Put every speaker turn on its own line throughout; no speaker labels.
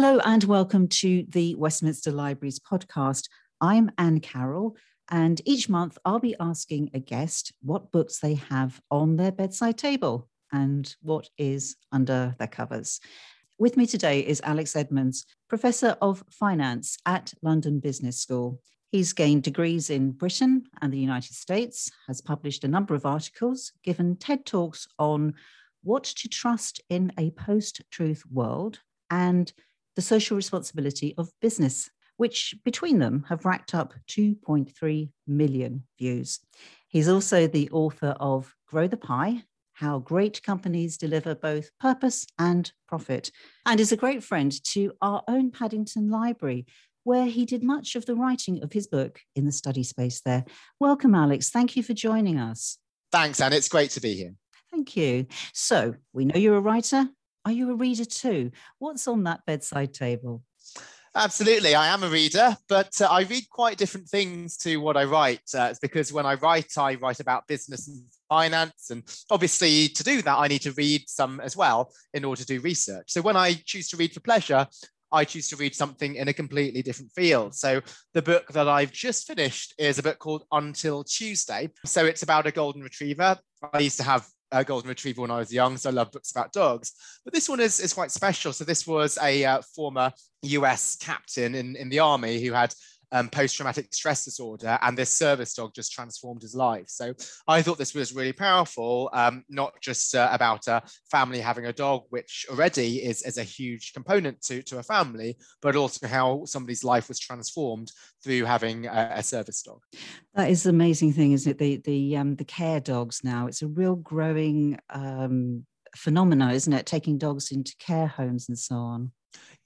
Hello and welcome to the Westminster Libraries podcast. I'm Anne Carroll, and each month I'll be asking a guest what books they have on their bedside table and what is under their covers. With me today is Alex Edmans, Professor of Finance at London Business School. He's gained degrees in Britain and the United States, has published a number of articles, given TED Talks on what to trust in a post truth world, and the social responsibility of business, which between them have racked up 2.3 million views. He's also the author of Grow the Pie How Great Companies Deliver Both Purpose and Profit, and is a great friend to our own Paddington Library, where he did much of the writing of his book in the study space there. Welcome, Alex. Thank you for joining us.
Thanks, Anne. It's great to be here.
Thank you. So, we know you're a writer, are you a reader too? What's on that bedside table?
Absolutely, I am a reader, but uh, I read quite different things to what I write. Uh, it's because when I write, I write about business and finance, and obviously to do that, I need to read some as well in order to do research. So when I choose to read for pleasure, I choose to read something in a completely different field. So the book that I've just finished is a book called Until Tuesday. So it's about a golden retriever. I used to have a golden retriever when I was young, so I love books about dogs. But this one is, is quite special. So this was a uh, former US captain in, in the army who had um, post-traumatic stress disorder, and this service dog just transformed his life. So I thought this was really powerful, um, not just uh, about a family having a dog, which already is, is a huge component to, to a family, but also how somebody's life was transformed through having a, a service dog.
That is the amazing thing, isn't it? The the um, the care dogs now. It's a real growing um, phenomena, isn't it? Taking dogs into care homes and so on.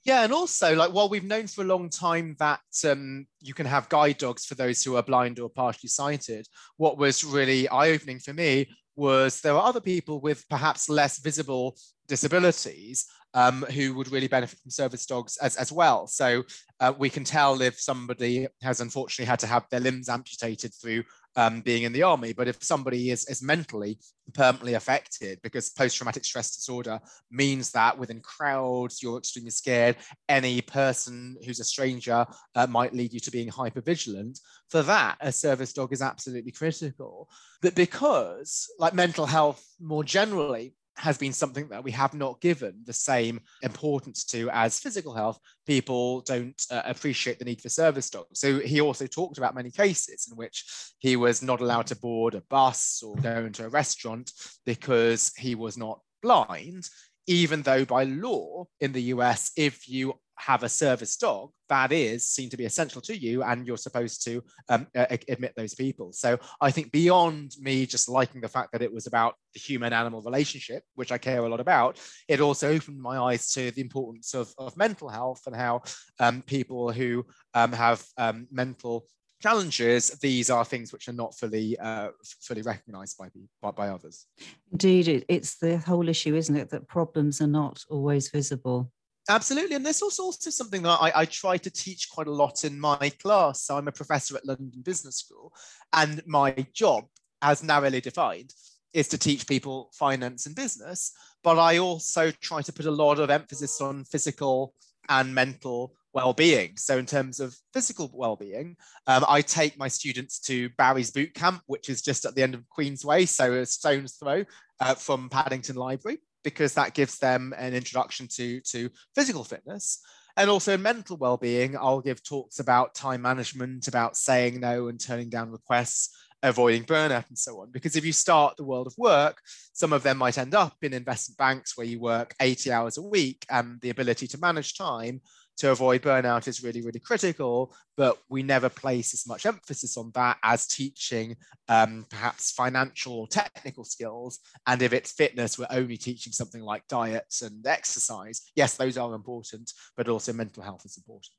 Yeah, and also like while we've known for a long time that um, you can have guide dogs for those who are blind or partially sighted, what was really eye-opening for me was there are other people with perhaps less visible disabilities um, who would really benefit from service dogs as, as well. So uh, we can tell if somebody has unfortunately had to have their limbs amputated through um, being in the army. But if somebody is, is mentally permanently affected, because post traumatic stress disorder means that within crowds, you're extremely scared, any person who's a stranger uh, might lead you to being hyper vigilant. For that, a service dog is absolutely critical. But because, like mental health more generally, has been something that we have not given the same importance to as physical health. People don't uh, appreciate the need for service dogs. So he also talked about many cases in which he was not allowed to board a bus or go into a restaurant because he was not blind, even though by law in the US, if you have a service dog that is seen to be essential to you and you're supposed to um, admit those people. So i think beyond me just liking the fact that it was about the human animal relationship which i care a lot about it also opened my eyes to the importance of, of mental health and how um, people who um, have um, mental challenges these are things which are not fully uh, fully recognized by, by, by others.
Indeed it's the whole issue isn't it that problems are not always visible
Absolutely. And this is also something that I, I, try to teach quite a lot in my class. So I'm a professor at London Business School, and my job, as narrowly defined, is to teach people finance and business. But I also try to put a lot of emphasis on physical and mental well-being. So in terms of physical well-being, um, I take my students to Barry's Boot Camp, which is just at the end of Queensway, so a stone's throw uh, from Paddington Library because that gives them an introduction to, to physical fitness. And also mental well-being, I'll give talks about time management, about saying no and turning down requests, avoiding burnout and so on. Because if you start the world of work, some of them might end up in investment banks where you work 80 hours a week and the ability to manage time to avoid burnout is really, really critical, but we never place as much emphasis on that as teaching um, perhaps financial or technical skills. And if it's fitness, we're only teaching something like diets and exercise. Yes, those are important, but also mental health is important.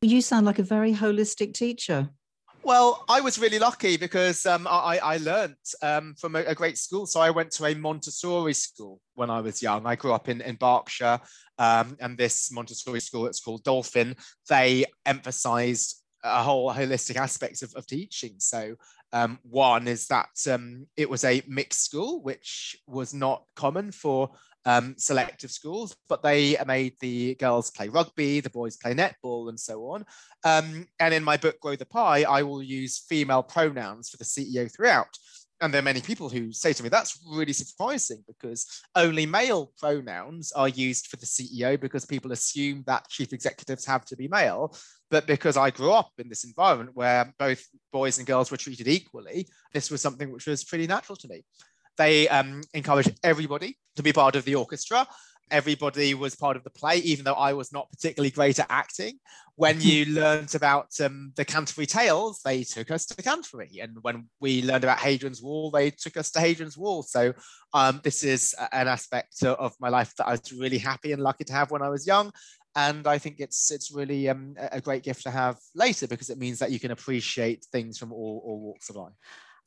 You sound like a very holistic teacher.
Well, I was really lucky because um, I, I learned um, from a, a, great school. So I went to a Montessori school when I was young. I grew up in, in Berkshire, um, and this Montessori school, it's called Dolphin, they emphasized a whole holistic aspects of, of teaching. So um, one is that um, it was a mixed school, which was not common for um, selective schools, but they made the girls play rugby, the boys play netball, and so on. Um, and in my book, Grow the Pie, I will use female pronouns for the CEO throughout. And there are many people who say to me, that's really surprising because only male pronouns are used for the CEO because people assume that chief executives have to be male. But because I grew up in this environment where both boys and girls were treated equally, this was something which was pretty natural to me. They um, encouraged everybody to be part of the orchestra. Everybody was part of the play, even though I was not particularly great at acting. When you learned about um, the Canterbury Tales, they took us to Canterbury. And when we learned about Hadrian's Wall, they took us to Hadrian's Wall. So um, this is an aspect of my life that I was really happy and lucky to have when I was young and I think it's it's really um, a great gift to have later because it means that you can appreciate things from all, all walks of life.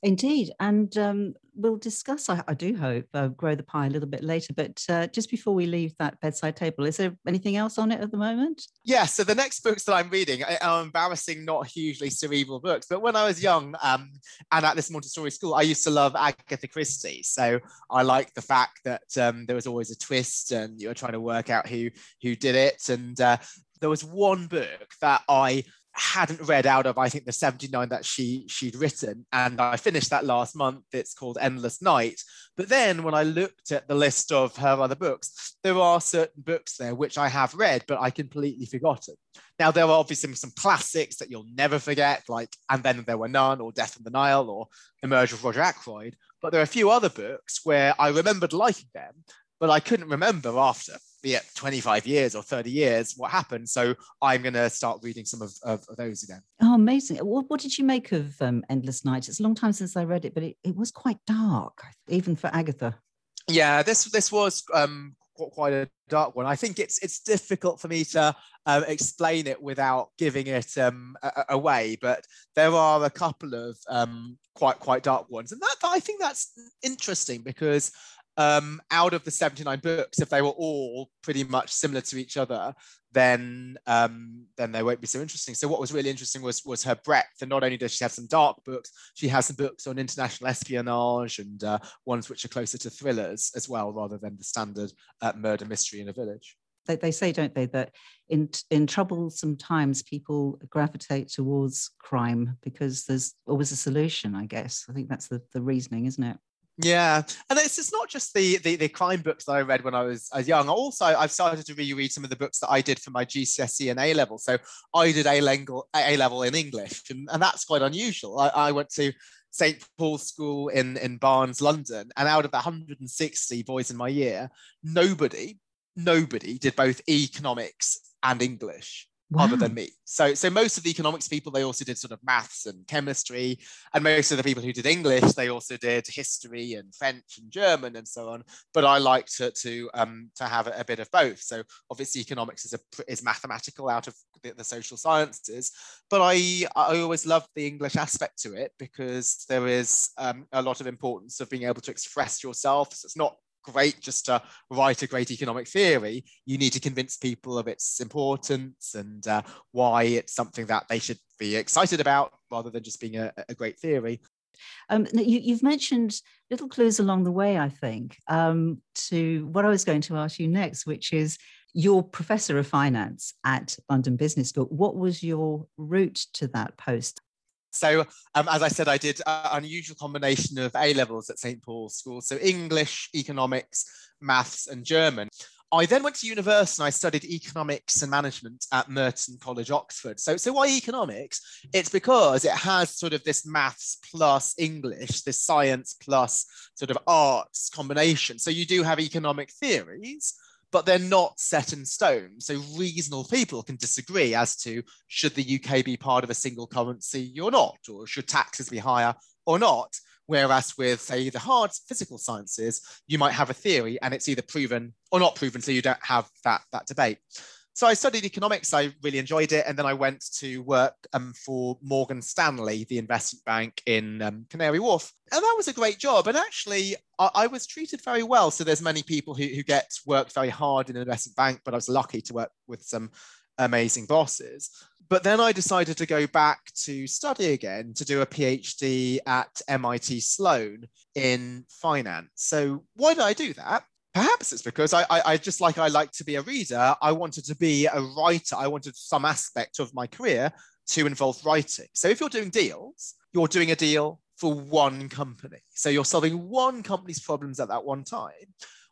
Indeed. And um, we'll discuss, I, I do hope, uh, Grow the Pie a little bit later. But uh, just before we leave that bedside table, is there anything else on it at the moment?
Yeah. So the next books that I'm reading are embarrassing, not hugely cerebral books. But when I was young um, and at this Montessori school, I used to love Agatha Christie. So I like the fact that um, there was always a twist and you were trying to work out who, who did it. And uh, there was one book that I hadn't read out of I think the 79 that she she'd written. And I finished that last month. It's called Endless Night. But then when I looked at the list of her other books there are certain books there which I have read but I completely forgotten. Now there are obviously some classics that you'll never forget like And Then There Were None or Death in the Nile or The Murder of Roger Ackroyd. But there are a few other books where I remembered liking them but I couldn't remember after be it 25 years or 30 years what happened so i'm going to start reading some of, of, of, those again.
Oh amazing. What, what did you make of um, endless night? It's a long time since i read it but it, it was quite dark even for agatha.
Yeah this this was um, quite a dark one. I think it's it's difficult for me to um, explain it without giving it um, away but there are a couple of um, quite quite dark ones. And that i think that's interesting because um, out of the 79 books, if they were all pretty much similar to each other, then um, then they won't be so interesting. So what was really interesting was was her breadth, and not only does she have some dark books, she has some books on international espionage and uh, ones which are closer to thrillers as well, rather than the standard uh, murder mystery in a village.
They, they say, don't they, that in in troublesome times people gravitate towards crime because there's always a solution. I guess I think that's the the reasoning, isn't it?
Yeah, and it's, it's not just the, the, the crime books that I read when I was as young. Also, I've started to reread some of the books that I did for my GCSE and A level. So I did A level A level in English, and, and that's quite unusual. I, I went to St Paul's School in in Barnes, London, and out of the 160 boys in my year, nobody nobody did both economics and English wow. other than me. So, so most of the economics people, they also did sort of maths and chemistry, and most of the people who did English, they also did history and French and German and so on. But I like to to um, to have a, a bit of both. So obviously, economics is a is mathematical out of the, the social sciences, but I I always love the English aspect to it because there is um, a lot of importance of being able to express yourself. So it's not great just to write a great economic theory. You need to convince people of its importance and uh, why it's something that they should be excited about rather than just being a, a great theory.
Um, you, have mentioned little clues along the way, I think, um, to what I was going to ask you next, which is your professor of finance at London Business School. What was your route to that post?
So, um, as I said, I did an unusual combination of A levels at St. Paul's School. So, English, economics, maths, and German. I then went to university and I studied economics and management at Merton College, Oxford. So, so why economics? It's because it has sort of this maths plus English, this science plus sort of arts combination. So you do have economic theories, but they're not set in stone. So reasonable people can disagree as to should the UK be part of a single currency or not, or should taxes be higher or not. Whereas with, say, the hard physical sciences, you might have a theory and it's either proven or not proven, so you don't have that, that debate. So I studied economics. I really enjoyed it, and then I went to work um, for Morgan Stanley, the investment bank in um, Canary Wharf, and that was a great job. And actually, I, I was treated very well. So there's many people who, who get work very hard in an investment bank, but I was lucky to work with some amazing bosses. But then I decided to go back to study again to do a PhD at MIT Sloan in finance. So why did I do that? Perhaps it's because I, I, I, just like I like to be a reader, I wanted to be a writer. I wanted some aspect of my career to involve writing. So if you're doing deals, you're doing a deal for one company. So you're solving one company's problems at that one time.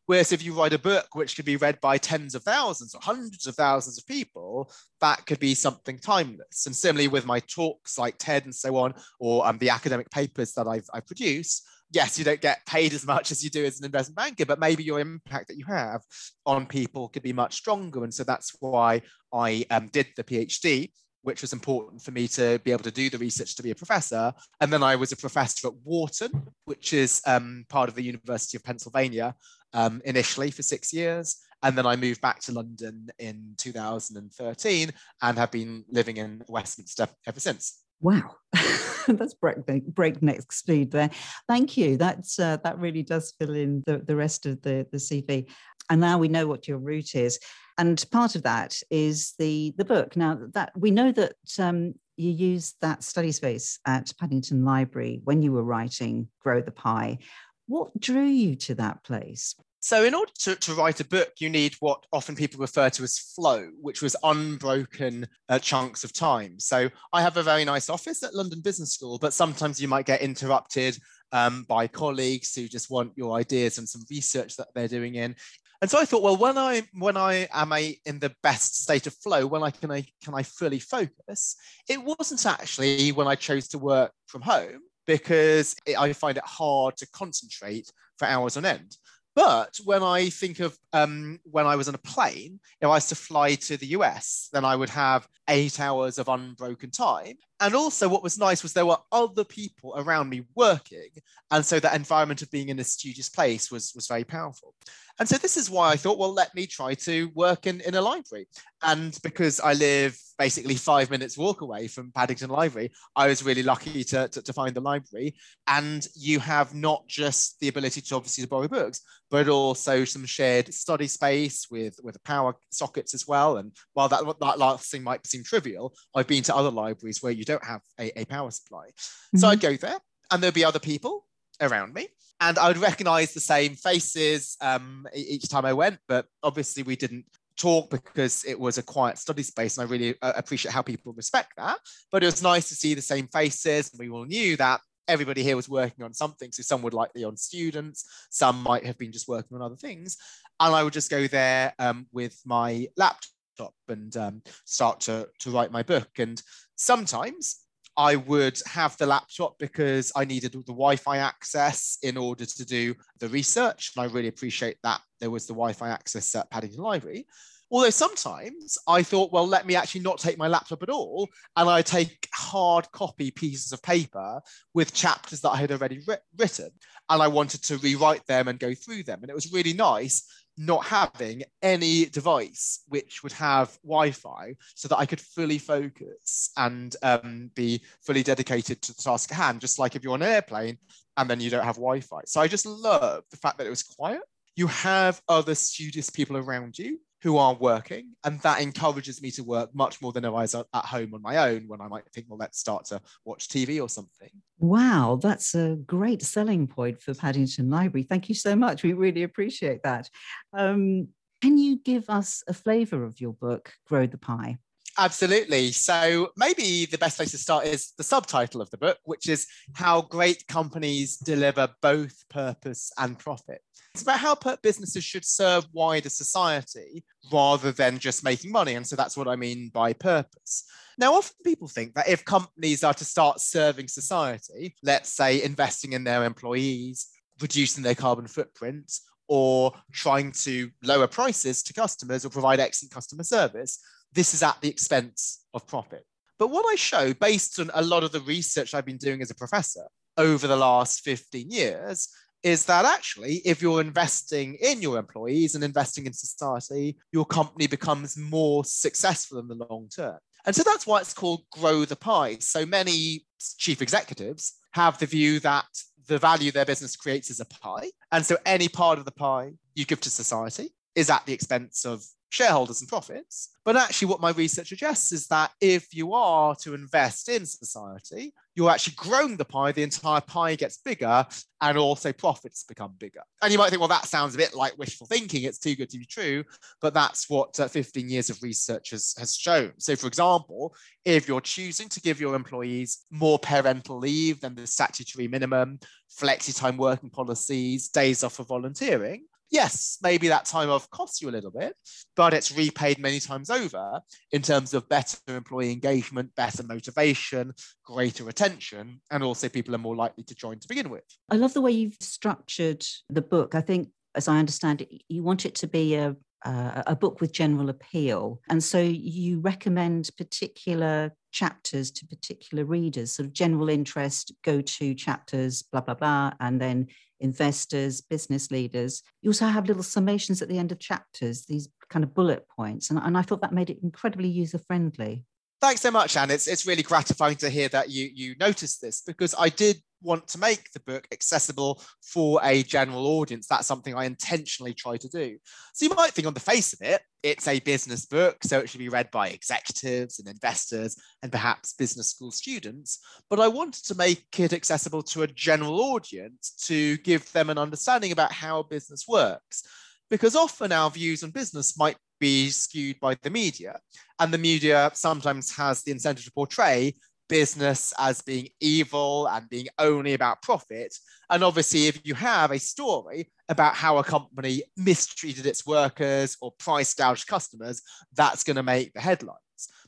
Whereas if you write a book which could be read by tens of thousands or hundreds of thousands of people, that could be something timeless. And similarly with my talks like TED and so on, or um, the academic papers that I've, I've produced, yes, you don't get paid as much as you do as an investment banker, but maybe your impact that you have on people could be much stronger. And so that's why I um, did the PhD which was important for me to be able to do the research to be a professor. And then I was a professor at Wharton, which is um, part of the University of Pennsylvania, um, initially for six years. And then I moved back to London in 2013 and have been living in Westminster ever since.
Wow, that's breakneck, breakneck speed there. Thank you. That's uh, that really does fill in the, the rest of the, the CV. And now we know what your route is and part of that is the the book now that we know that um, you used that study space at paddington library when you were writing grow the pie what drew you to that place
so in order to, to write a book you need what often people refer to as flow which was unbroken uh, chunks of time. So i have a very nice office at london business school but sometimes you might get interrupted um, by colleagues who just want your ideas and some research that they're doing in. And so I thought, well, when I when I am in the best state of flow, when I can I can I fully focus, it wasn't actually when I chose to work from home because I find it hard to concentrate for hours on end. But when I think of um, when I was on a plane, if I was to fly to the US, then I would have eight hours of unbroken time. And also, what was nice was there were other people around me working. And so that environment of being in a studious place was, was very powerful. And so this is why I thought, well, let me try to work in, in a library. And because I live basically five minutes walk away from Paddington Library, I was really lucky to, to, to, find the library. And you have not just the ability to obviously to borrow books, but also some shared study space with, with power sockets as well. And while that, that last thing might seem trivial, I've been to other libraries where you don't have a, a power supply. Mm-hmm. So I'd go there and there'd be other people around me and I would recognize the same faces um, each time I went, but obviously we didn't talk because it was a quiet study space and I really uh, appreciate how people respect that. But it was nice to see the same faces and we all knew that everybody here was working on something. So some would likely on students, some might have been just working on other things. And I would just go there um, with my laptop and um, start to, to write my book. And sometimes I would have the laptop because I needed the Wi-Fi access in order to do the research. And I really appreciate that there was the Wi-Fi access at Paddington Library. Although sometimes I thought, well, let me actually not take my laptop at all. And I take hard copy pieces of paper with chapters that I had already written. And I wanted to rewrite them and go through them. And it was really nice not having any device which would have Wi-Fi so that I could fully focus and um, be fully dedicated to the task at hand, just like if you're on an airplane and then you don't have Wi-Fi. So I just love the fact that it was quiet. You have other studious people around you who are working. And that encourages me to work much more than if I was at home on my own when I might think, well, let's start to watch TV or something.
Wow, that's a great selling point for Paddington Library. Thank you so much. We really appreciate that. Um, can you give us a flavour of your book, Grow the Pie?
Absolutely. So maybe the best place to start is the subtitle of the book, which is How Great Companies Deliver Both Purpose and Profit. It's about how businesses should serve wider society rather than just making money. And so that's what I mean by purpose. Now, often people think that if companies are to start serving society, let's say investing in their employees, reducing their carbon footprint, or trying to lower prices to customers or provide excellent customer service, this is at the expense of profit. But what I show, based on a lot of the research I've been doing as a professor over the last 15 years, is that actually, if you're investing in your employees and investing in society, your company becomes more successful in the long term. And so that's why it's called grow the pie. So many chief executives have the view that the value their business creates is a pie. And so any part of the pie you give to society is at the expense of shareholders and profits. But actually, what my research suggests is that if you are to invest in society, you're actually growing the pie, the entire pie gets bigger, and also profits become bigger. And you might think, well, that sounds a bit like wishful thinking. It's too good to be true. But that's what uh, 15 years of research has, has shown. So, for example, if you're choosing to give your employees more parental leave than the statutory minimum, flexi time working policies, days off for volunteering, yes, maybe that time off costs you a little bit, but it's repaid many times over in terms of better employee engagement, better motivation, greater retention, and also people are more likely to join to begin with.
I love the way you've structured the book. I think, as I understand it, you want it to be a uh, a book with general appeal. And so you recommend particular chapters to particular readers, sort of general interest, go to chapters, blah, blah, blah, and then investors, business leaders. You also have little summations at the end of chapters, these kind of bullet points. And, and I thought that made it incredibly user friendly.
Thanks so much, Anne. It's, it's really gratifying to hear that you, you noticed this because I did want to make the book accessible for a general audience. That's something I intentionally try to do. So you might think on the face of it, it's a business book, so it should be read by executives and investors and perhaps business school students. But I wanted to make it accessible to a general audience to give them an understanding about how business works. Because often our views on business might be skewed by the media. And the media sometimes has the incentive to portray business as being evil and being only about profit. And obviously, if you have a story about how a company mistreated its workers or price gouged customers, that's going to make the headlines.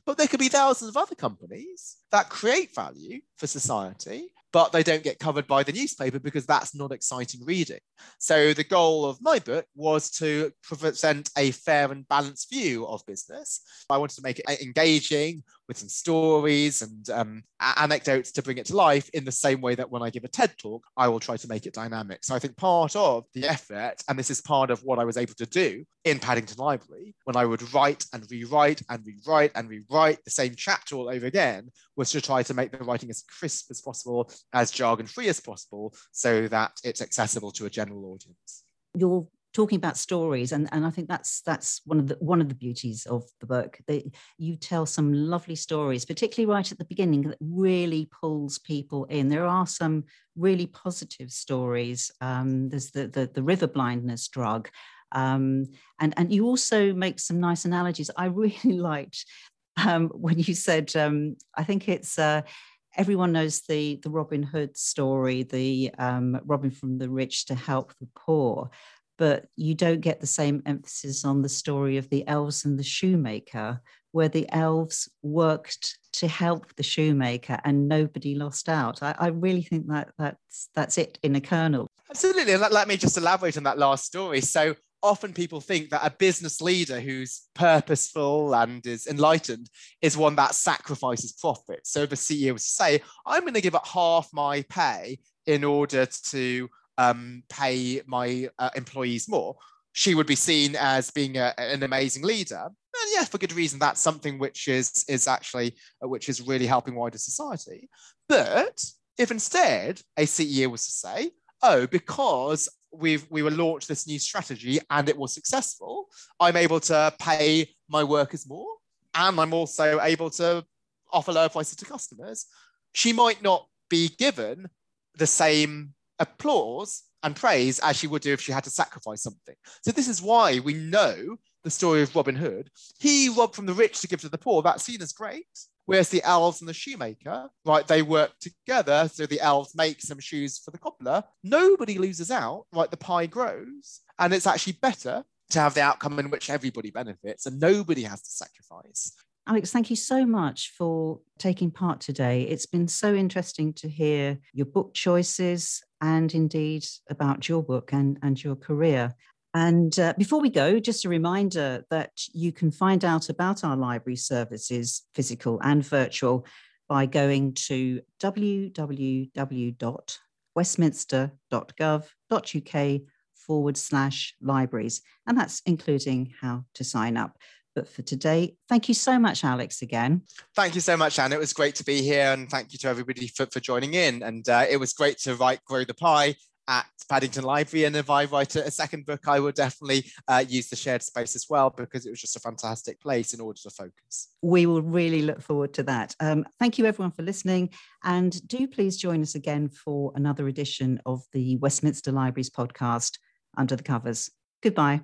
But there could be thousands of other companies that create value for society but they don't get covered by the newspaper because that's not exciting reading. So the goal of my book was to present a fair and balanced view of business. I wanted to make it engaging with some stories and um, anecdotes to bring it to life in the same way that when I give a TED talk, I will try to make it dynamic. So I think part of the effort, and this is part of what I was able to do in Paddington Library, when I would write and rewrite and rewrite and rewrite the same chapter all over again, was to try to make the writing as crisp as possible, as jargon free as possible, so that it's accessible to a general audience.
You're talking about stories and, and i think that's that's one of the one of the beauties of the book. That you tell some lovely stories particularly right at the beginning that really pulls people in. There are some really positive stories. Um, there's the, the the river blindness drug. Um, and and you also make some nice analogies. I really liked um, when you said um, i think it's uh, everyone knows the the Robin Hood story, the um, Robin from the rich to help the poor but you don't get the same emphasis on the story of the elves and the shoemaker, where the elves worked to help the shoemaker and nobody lost out. I, I really think that that's that's it in a kernel.
Absolutely. Let, let me just elaborate on that last story. So often people think that a business leader who's purposeful and is enlightened is one that sacrifices profit. So the CEO would say, I'm going to give up half my pay in order to um, pay my uh, employees more, she would be seen as being a, an amazing leader. And yeah, for good reason. That's something which is is actually uh, which is really helping wider society. But if instead a CEO was to say, "Oh, because we've we were launched this new strategy and it was successful, I'm able to pay my workers more, and I'm also able to offer lower prices to customers," she might not be given the same applause and praise as she would do if she had to sacrifice something. So this is why we know the story of Robin Hood. He robbed from the rich to give to the poor. That's seen as great. Whereas the elves and the shoemaker, right, they work together. So the elves make some shoes for the cobbler. Nobody loses out, right? The pie grows. And it's actually better to have the outcome in which everybody benefits and nobody has to sacrifice.
Alex, thank you so much for taking part today. It's been so interesting to hear your book choices and indeed about your book and, and your career. And uh, before we go, just a reminder that you can find out about our library services, physical and virtual, by going to www.westminster.gov.uk forward slash libraries. And that's including how to sign up. But for today, thank you so much, Alex, again.
Thank you so much, Anne. It was great to be here. And thank you to everybody for, for joining in. And uh, it was great to write Grow the Pie at Paddington Library. And if I write a, second book, I will definitely uh, use the shared space as well because it was just a fantastic place in order to focus.
We will really look forward to that. Um, thank you, everyone, for listening. And do please join us again for another edition of the Westminster Libraries podcast, Under the Covers. Goodbye.